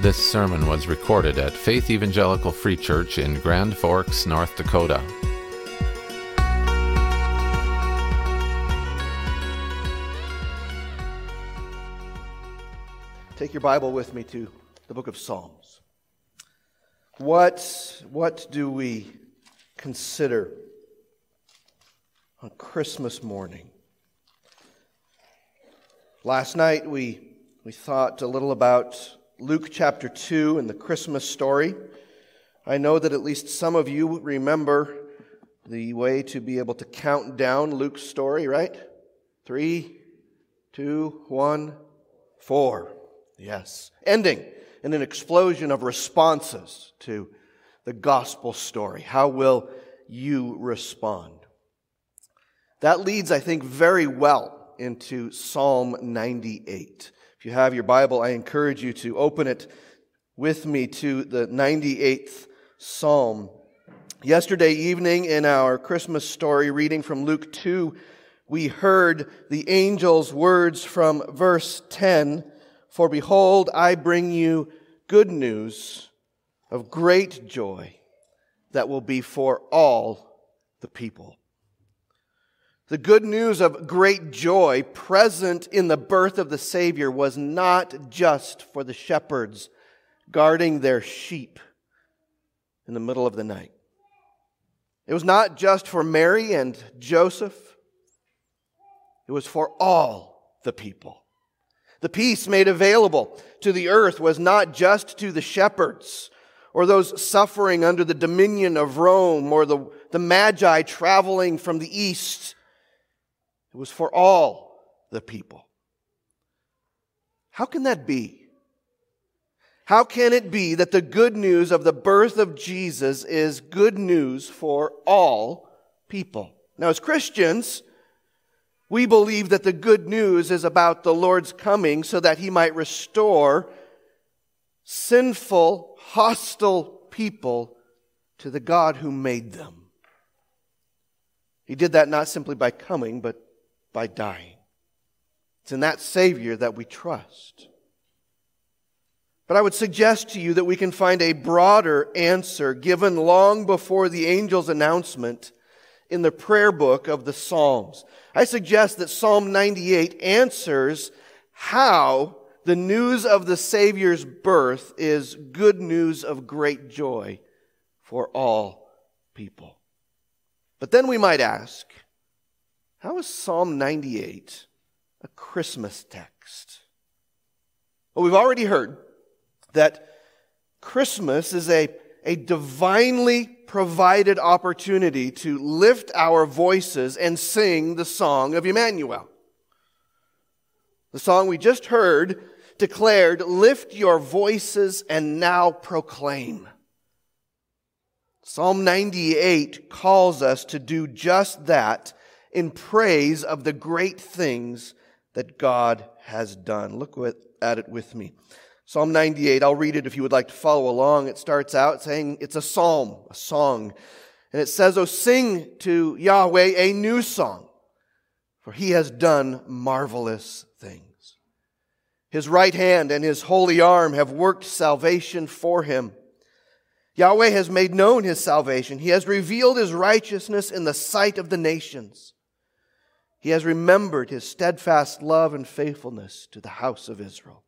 This sermon was recorded at Faith Evangelical Free Church in Grand Forks, North Dakota. Take your Bible with me to the book of Psalms. What, what do we consider on Christmas morning? Last night we, we thought a little about Luke chapter 2 and the Christmas story. I know that at least some of you remember the way to be able to count down Luke's story, right? Three, two, one, four. Yes. Ending in an explosion of responses to the gospel story. How will you respond? That leads, I think, very well into Psalm 98. If you have your Bible, I encourage you to open it with me to the 98th Psalm. Yesterday evening in our Christmas story reading from Luke 2, we heard the angel's words from verse 10 For behold, I bring you good news of great joy that will be for all the people. The good news of great joy present in the birth of the Savior was not just for the shepherds guarding their sheep in the middle of the night. It was not just for Mary and Joseph, it was for all the people. The peace made available to the earth was not just to the shepherds or those suffering under the dominion of Rome or the, the magi traveling from the east it was for all the people. How can that be? How can it be that the good news of the birth of Jesus is good news for all people? Now, as Christians, we believe that the good news is about the Lord's coming so that he might restore sinful, hostile people to the God who made them. He did that not simply by coming, but by dying. It's in that Savior that we trust. But I would suggest to you that we can find a broader answer given long before the angel's announcement in the prayer book of the Psalms. I suggest that Psalm 98 answers how the news of the Savior's birth is good news of great joy for all people. But then we might ask, how is Psalm 98 a Christmas text? Well, we've already heard that Christmas is a, a divinely provided opportunity to lift our voices and sing the song of Emmanuel. The song we just heard declared, Lift your voices and now proclaim. Psalm 98 calls us to do just that in praise of the great things that God has done. Look at it with me. Psalm 98, I'll read it if you would like to follow along. It starts out saying it's a psalm, a song. And it says, Oh, sing to Yahweh a new song, for he has done marvelous things. His right hand and his holy arm have worked salvation for him. Yahweh has made known his salvation. He has revealed his righteousness in the sight of the nations. He has remembered his steadfast love and faithfulness to the house of Israel.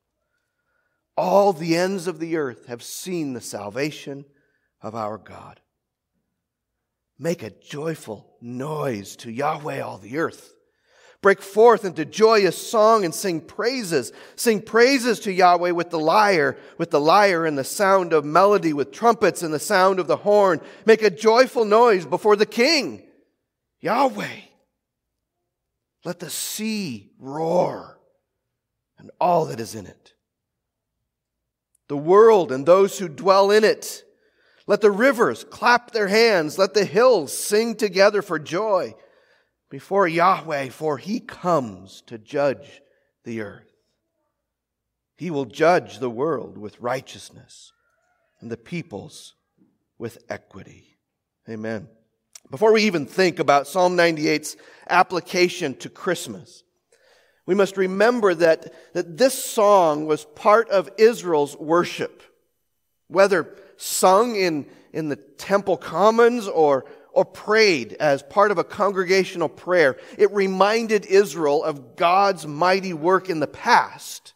All the ends of the earth have seen the salvation of our God. Make a joyful noise to Yahweh, all the earth. Break forth into joyous song and sing praises. Sing praises to Yahweh with the lyre, with the lyre and the sound of melody, with trumpets and the sound of the horn. Make a joyful noise before the King, Yahweh. Let the sea roar and all that is in it. The world and those who dwell in it. Let the rivers clap their hands. Let the hills sing together for joy before Yahweh, for he comes to judge the earth. He will judge the world with righteousness and the peoples with equity. Amen. Before we even think about Psalm 98's application to Christmas, we must remember that, that this song was part of Israel's worship. Whether sung in, in the temple commons or, or prayed as part of a congregational prayer, it reminded Israel of God's mighty work in the past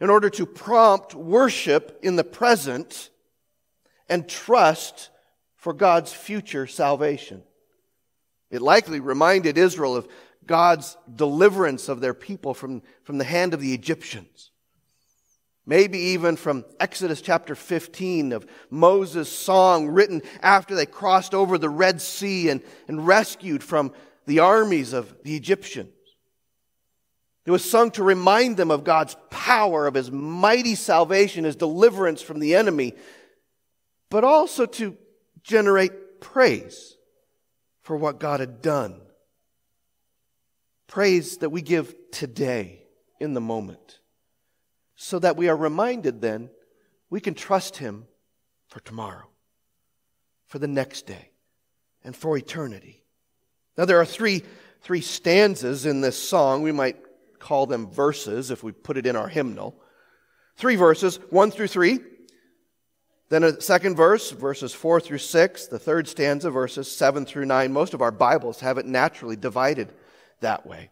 in order to prompt worship in the present and trust for God's future salvation. It likely reminded Israel of God's deliverance of their people from, from the hand of the Egyptians. Maybe even from Exodus chapter 15 of Moses' song written after they crossed over the Red Sea and, and rescued from the armies of the Egyptians. It was sung to remind them of God's power, of his mighty salvation, his deliverance from the enemy, but also to generate praise for what God had done. Praise that we give today in the moment, so that we are reminded then we can trust Him for tomorrow, for the next day, and for eternity. Now, there are three, three stanzas in this song. We might call them verses if we put it in our hymnal. Three verses, one through three. Then a second verse, verses 4 through 6. The third stanza, verses 7 through 9. Most of our Bibles have it naturally divided that way.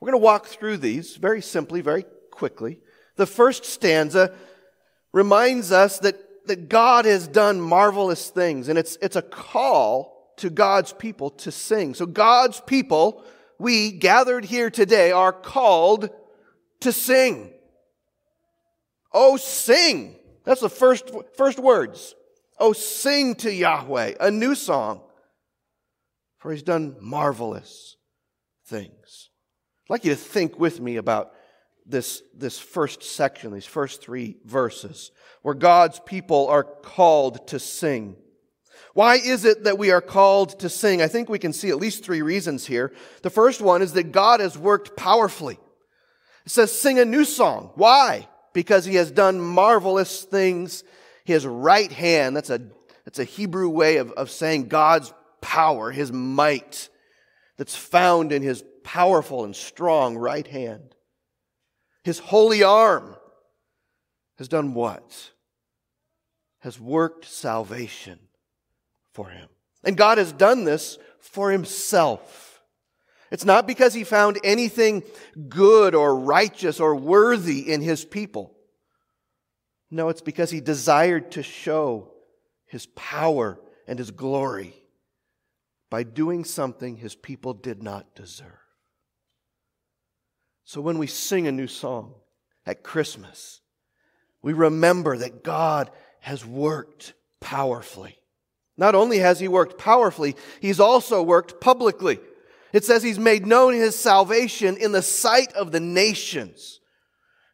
We're going to walk through these very simply, very quickly. The first stanza reminds us that, that God has done marvelous things, and it's, it's a call to God's people to sing. So, God's people, we gathered here today, are called to sing. Oh, sing! That's the first, first words. Oh, sing to Yahweh a new song, for he's done marvelous things. I'd like you to think with me about this, this first section, these first three verses, where God's people are called to sing. Why is it that we are called to sing? I think we can see at least three reasons here. The first one is that God has worked powerfully. It says, sing a new song. Why? Because he has done marvelous things. His right hand, that's a, that's a Hebrew way of, of saying God's power, his might, that's found in his powerful and strong right hand. His holy arm has done what? Has worked salvation for him. And God has done this for himself. It's not because he found anything good or righteous or worthy in his people. No, it's because he desired to show his power and his glory by doing something his people did not deserve. So when we sing a new song at Christmas, we remember that God has worked powerfully. Not only has he worked powerfully, he's also worked publicly. It says he's made known his salvation in the sight of the nations.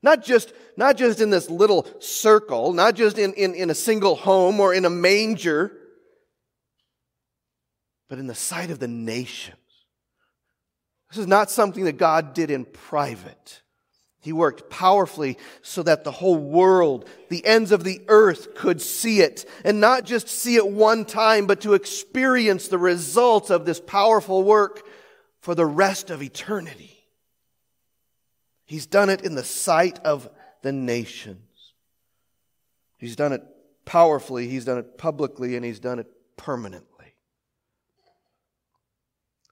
Not just, not just in this little circle, not just in, in, in a single home or in a manger, but in the sight of the nations. This is not something that God did in private. He worked powerfully so that the whole world, the ends of the earth could see it. And not just see it one time, but to experience the results of this powerful work for the rest of eternity. He's done it in the sight of the nations. He's done it powerfully, he's done it publicly, and he's done it permanently.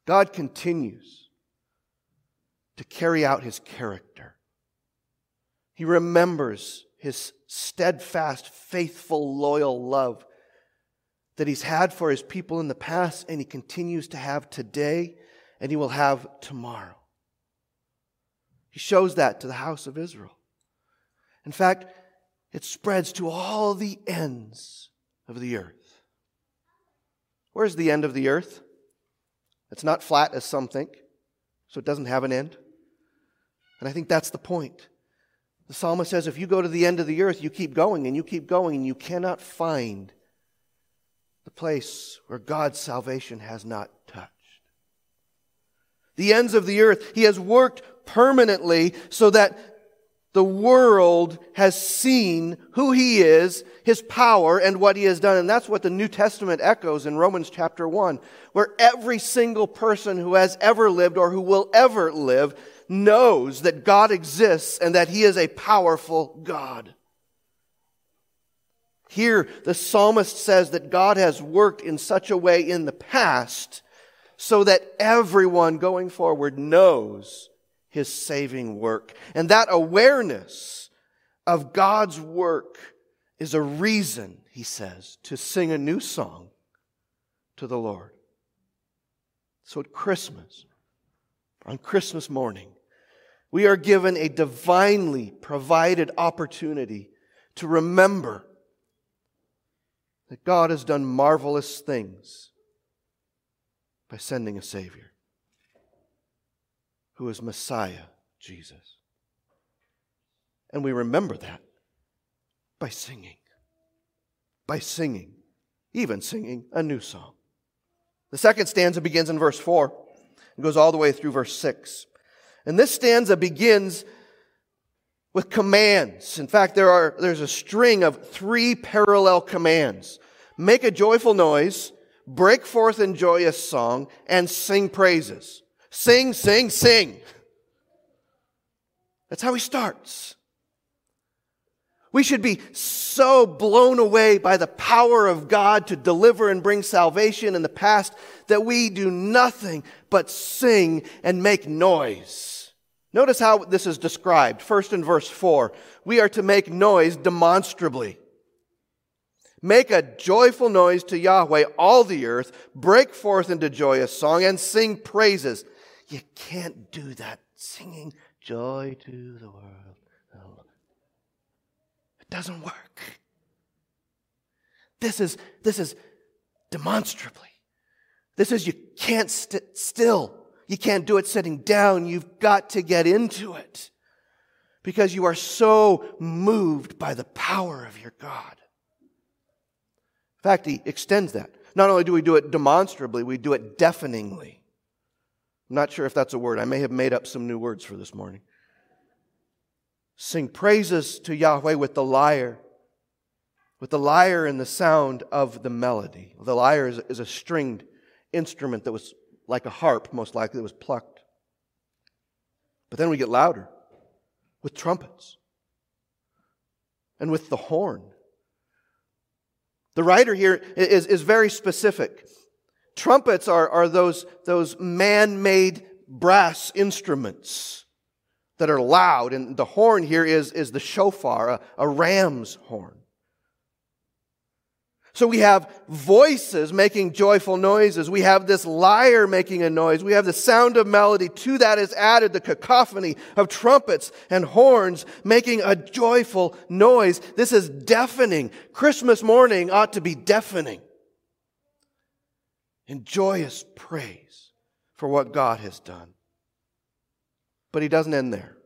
God continues to carry out his character. He remembers his steadfast, faithful, loyal love that he's had for his people in the past and he continues to have today and he will have tomorrow. He shows that to the house of Israel. In fact, it spreads to all the ends of the earth. Where's the end of the earth? It's not flat as some think, so it doesn't have an end. And I think that's the point. The psalmist says if you go to the end of the earth, you keep going and you keep going, and you cannot find the place where God's salvation has not the ends of the earth. He has worked permanently so that the world has seen who he is, his power, and what he has done. And that's what the New Testament echoes in Romans chapter 1, where every single person who has ever lived or who will ever live knows that God exists and that he is a powerful God. Here, the psalmist says that God has worked in such a way in the past so that everyone going forward knows his saving work. And that awareness of God's work is a reason, he says, to sing a new song to the Lord. So at Christmas, on Christmas morning, we are given a divinely provided opportunity to remember that God has done marvelous things by sending a Savior who is Messiah, Jesus. And we remember that by singing, by singing, even singing a new song. The second stanza begins in verse 4 and goes all the way through verse 6. And this stanza begins with commands. In fact, there are, there's a string of three parallel commands. Make a joyful noise, break forth in joyous song, and sing praises. Sing, sing, sing. That's how he starts. We should be so blown away by the power of God to deliver and bring salvation in the past that we do nothing but sing and make noise. Notice how this is described. First in verse 4, we are to make noise demonstrably. Make a joyful noise to Yahweh, all the earth. Break forth into joyous song and sing praises. You can't do that singing joy to the world. It doesn't work. This is, this is demonstrably. This is you can't sit still. You can't do it sitting down. You've got to get into it because you are so moved by the power of your God. In fact, he extends that. Not only do we do it demonstrably, we do it deafeningly. I'm not sure if that's a word. I may have made up some new words for this morning. Sing praises to Yahweh with the lyre, with the lyre and the sound of the melody. The lyre is, is a stringed instrument that was like a harp, most likely, that was plucked. But then we get louder with trumpets and with the horn. The writer here is, is very specific. Trumpets are, are those, those man made brass instruments that are loud, and the horn here is, is the shofar, a, a ram's horn. So we have voices making joyful noises. We have this lyre making a noise. We have the sound of melody. To that is added the cacophony of trumpets and horns making a joyful noise. This is deafening. Christmas morning ought to be deafening in joyous praise for what God has done. But he doesn't end there.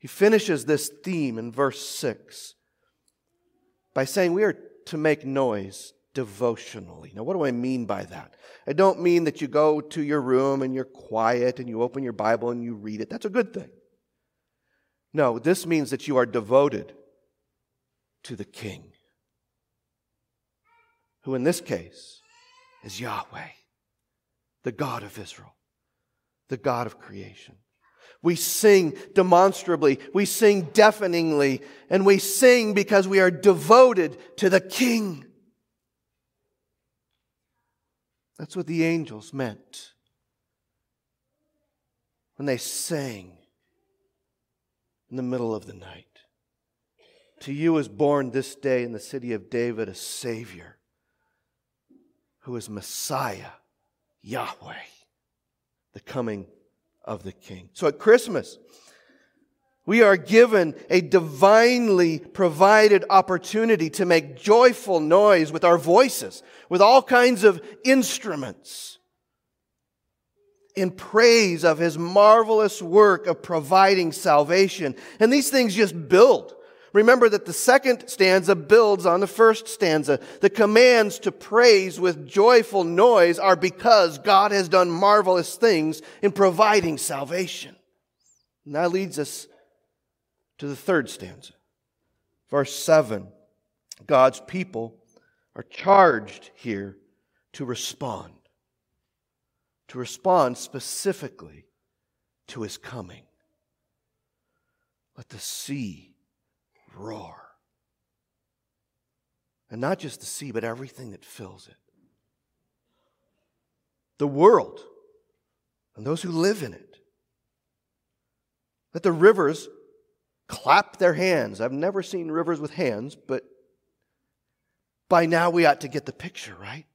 He finishes this theme in verse 6 by saying we are to make noise devotionally. Now, what do I mean by that? I don't mean that you go to your room and you're quiet and you open your Bible and you read it. That's a good thing. No, this means that you are devoted to the King, who in this case is Yahweh, the God of Israel, the God of creation. We sing demonstrably, we sing deafeningly, and we sing because we are devoted to the King. That's what the angels meant when they sang in the middle of the night. To you is born this day in the city of David a Savior who is Messiah, Yahweh, the coming of the King. So at Christmas, we are given a divinely provided opportunity to make joyful noise with our voices, with all kinds of instruments, in praise of His marvelous work of providing salvation. And these things just build. Remember that the second stanza builds on the first stanza. The commands to praise with joyful noise are because God has done marvelous things in providing salvation. And that leads us to the third stanza. Verse 7 God's people are charged here to respond, to respond specifically to his coming. Let the sea roar. And not just the sea, but everything that fills it. The world and those who live in it. Let the rivers clap their hands. I've never seen rivers with hands, but by now we ought to get the picture, right?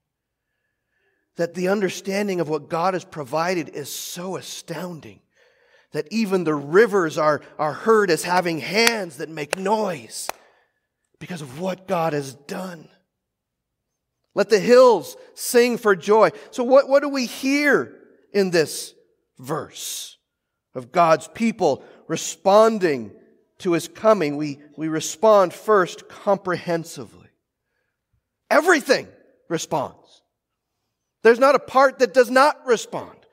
That the understanding of what God has provided is so astounding that even the rivers are, are heard as having hands that make noise because of what God has done. Let the hills sing for joy. So, what, what do we hear in this verse of God's people responding to his coming? We, we respond first comprehensively. Everything responds. There's not a part that does not respond.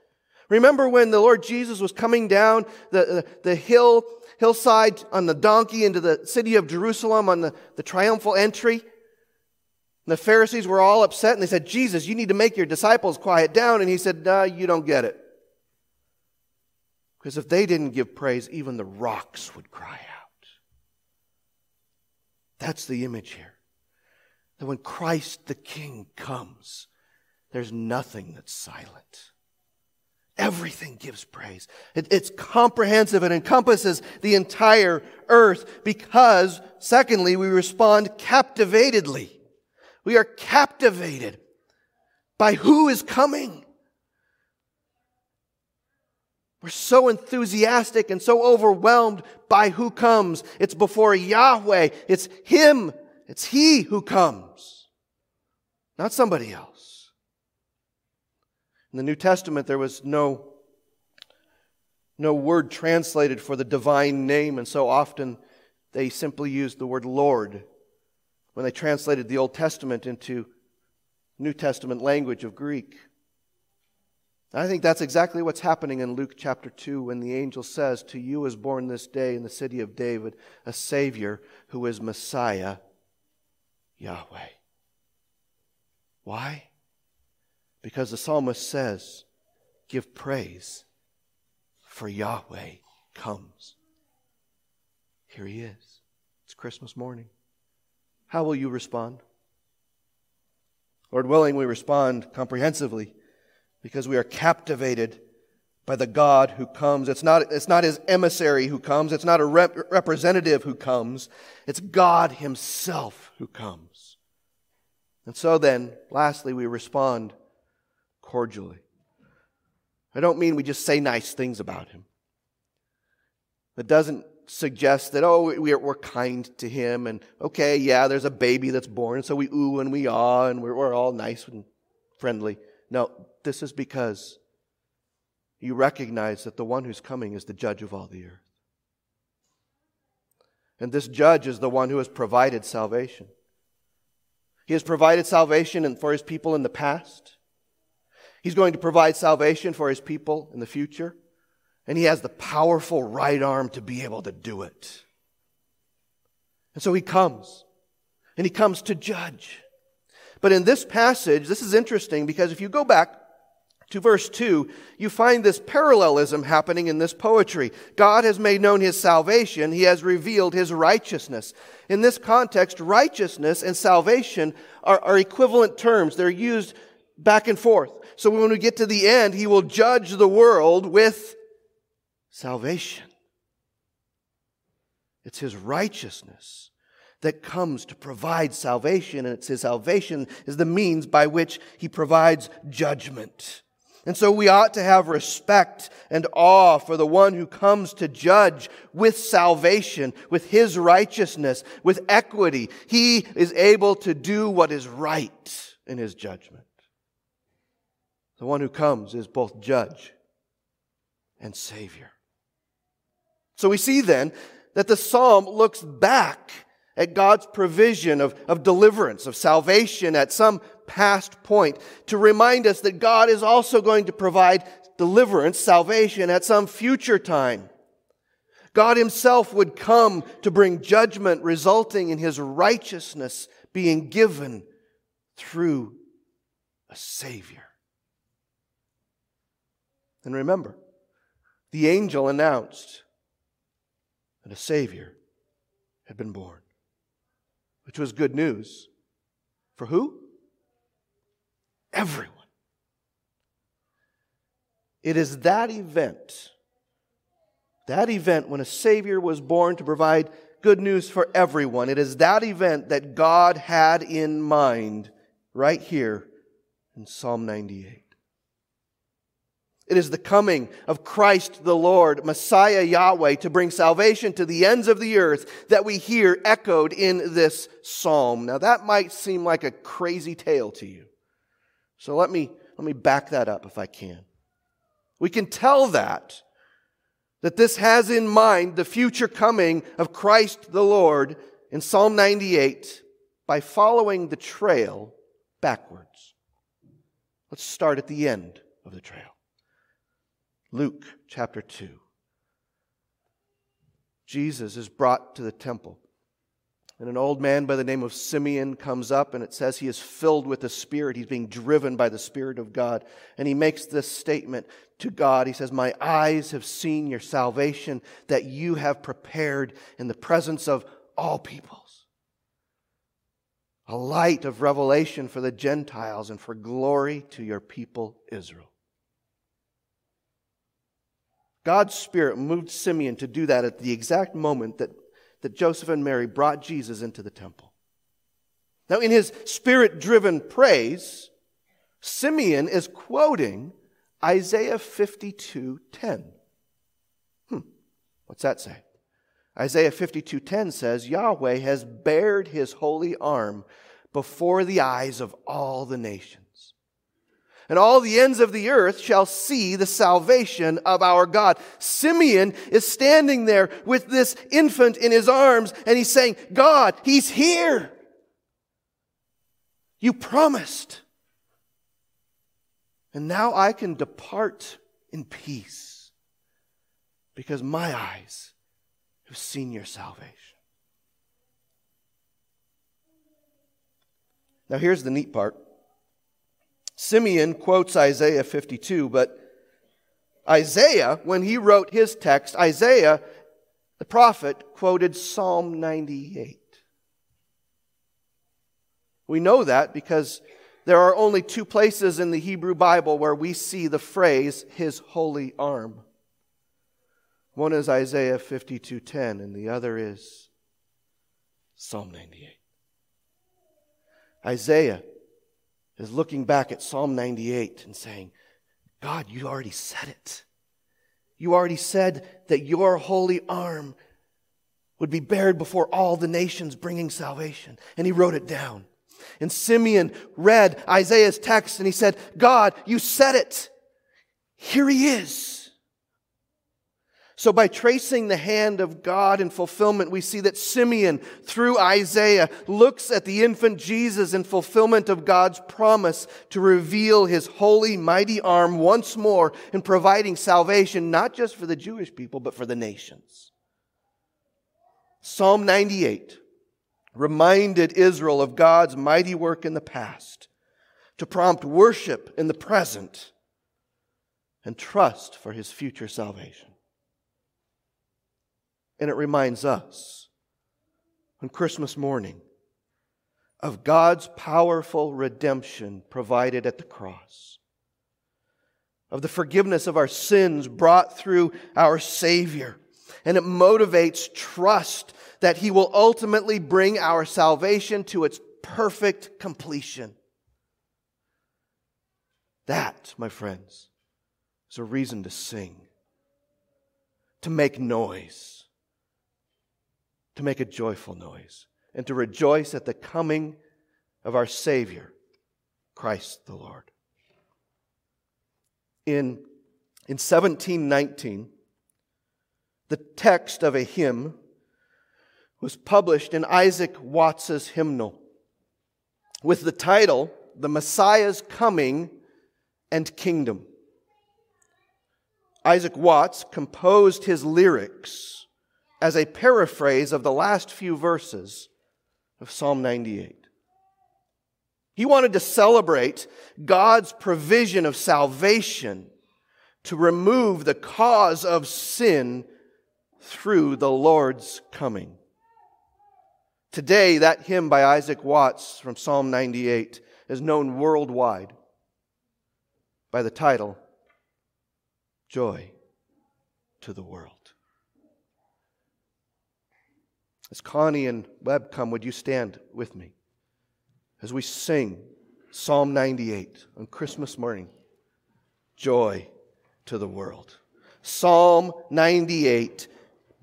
Remember when the Lord Jesus was coming down the, the, the, hill, hillside on the donkey into the city of Jerusalem on the, the triumphal entry? And the Pharisees were all upset and they said, Jesus, you need to make your disciples quiet down. And he said, No, you don't get it. Because if they didn't give praise, even the rocks would cry out. That's the image here. That when Christ the King comes, there's nothing that's silent. Everything gives praise. It, it's comprehensive. It encompasses the entire earth because, secondly, we respond captivatedly. We are captivated by who is coming. We're so enthusiastic and so overwhelmed by who comes. It's before Yahweh. It's Him. It's He who comes, not somebody else. In the New Testament, there was no, no word translated for the divine name, and so often they simply used the word Lord when they translated the Old Testament into New Testament language of Greek. I think that's exactly what's happening in Luke chapter 2 when the angel says, To you is born this day in the city of David a Savior who is Messiah, Yahweh. Why? Because the psalmist says, Give praise, for Yahweh comes. Here he is. It's Christmas morning. How will you respond? Lord willing, we respond comprehensively because we are captivated by the God who comes. It's not, it's not his emissary who comes. It's not a rep- representative who comes. It's God himself who comes. And so then, lastly, we respond cordially. I don't mean we just say nice things about him. That doesn't suggest that, oh, we're, we're kind to him and, okay, yeah, there's a baby that's born, so we ooh and we ah and we're, we're all nice and friendly. No, this is because you recognize that the one who's coming is the judge of all the earth. And this judge is the one who has provided salvation. He has provided salvation for his people in the past. He's going to provide salvation for his people in the future. And he has the powerful right arm to be able to do it. And so he comes. And he comes to judge. But in this passage, this is interesting because if you go back to verse 2, you find this parallelism happening in this poetry. God has made known his salvation, he has revealed his righteousness. In this context, righteousness and salvation are, are equivalent terms, they're used back and forth. So when we get to the end, he will judge the world with salvation. It's his righteousness that comes to provide salvation, and it's his salvation is the means by which he provides judgment. And so we ought to have respect and awe for the one who comes to judge with salvation, with his righteousness, with equity. He is able to do what is right in his judgment. The one who comes is both judge and savior. So we see then that the psalm looks back at God's provision of, of deliverance, of salvation at some past point to remind us that God is also going to provide deliverance, salvation at some future time. God Himself would come to bring judgment, resulting in His righteousness being given through a Savior. And remember, the angel announced that a Savior had been born, which was good news. For who? Everyone. It is that event, that event when a Savior was born to provide good news for everyone. It is that event that God had in mind right here in Psalm 98. It is the coming of Christ the Lord, Messiah Yahweh, to bring salvation to the ends of the earth that we hear echoed in this psalm. Now that might seem like a crazy tale to you. So let me, let me back that up if I can. We can tell that, that this has in mind the future coming of Christ the Lord in Psalm 98 by following the trail backwards. Let's start at the end of the trail. Luke chapter 2. Jesus is brought to the temple. And an old man by the name of Simeon comes up, and it says he is filled with the Spirit. He's being driven by the Spirit of God. And he makes this statement to God. He says, My eyes have seen your salvation that you have prepared in the presence of all peoples. A light of revelation for the Gentiles and for glory to your people Israel. God's Spirit moved Simeon to do that at the exact moment that, that Joseph and Mary brought Jesus into the temple. Now, in his spirit driven praise, Simeon is quoting Isaiah 52 10. Hmm, what's that say? Isaiah 52:10 says Yahweh has bared his holy arm before the eyes of all the nations and all the ends of the earth shall see the salvation of our God. Simeon is standing there with this infant in his arms, and he's saying, God, he's here. You promised. And now I can depart in peace because my eyes have seen your salvation. Now, here's the neat part. Simeon quotes Isaiah 52, but Isaiah, when he wrote his text, Isaiah, the prophet, quoted Psalm 98. We know that because there are only two places in the Hebrew Bible where we see the phrase, his holy arm. One is Isaiah 52:10 and the other is Psalm 98. Isaiah is looking back at Psalm 98 and saying, God, you already said it. You already said that your holy arm would be bared before all the nations, bringing salvation. And he wrote it down. And Simeon read Isaiah's text and he said, God, you said it. Here he is. So, by tracing the hand of God in fulfillment, we see that Simeon, through Isaiah, looks at the infant Jesus in fulfillment of God's promise to reveal his holy, mighty arm once more in providing salvation, not just for the Jewish people, but for the nations. Psalm 98 reminded Israel of God's mighty work in the past to prompt worship in the present and trust for his future salvation. And it reminds us on Christmas morning of God's powerful redemption provided at the cross, of the forgiveness of our sins brought through our Savior. And it motivates trust that He will ultimately bring our salvation to its perfect completion. That, my friends, is a reason to sing, to make noise to make a joyful noise and to rejoice at the coming of our Savior, Christ the Lord. In, in 1719, the text of a hymn was published in Isaac Watts's hymnal with the title, The Messiah's Coming and Kingdom. Isaac Watts composed his lyrics as a paraphrase of the last few verses of Psalm 98. He wanted to celebrate God's provision of salvation to remove the cause of sin through the Lord's coming. Today, that hymn by Isaac Watts from Psalm 98 is known worldwide by the title Joy to the World. As Connie and Webb come, would you stand with me as we sing Psalm 98 on Christmas morning? Joy to the world. Psalm 98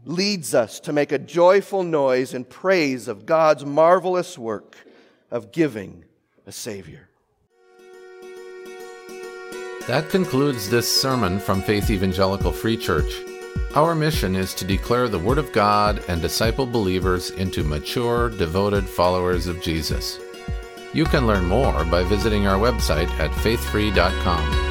leads us to make a joyful noise in praise of God's marvelous work of giving a Savior. That concludes this sermon from Faith Evangelical Free Church. Our mission is to declare the Word of God and disciple believers into mature, devoted followers of Jesus. You can learn more by visiting our website at faithfree.com.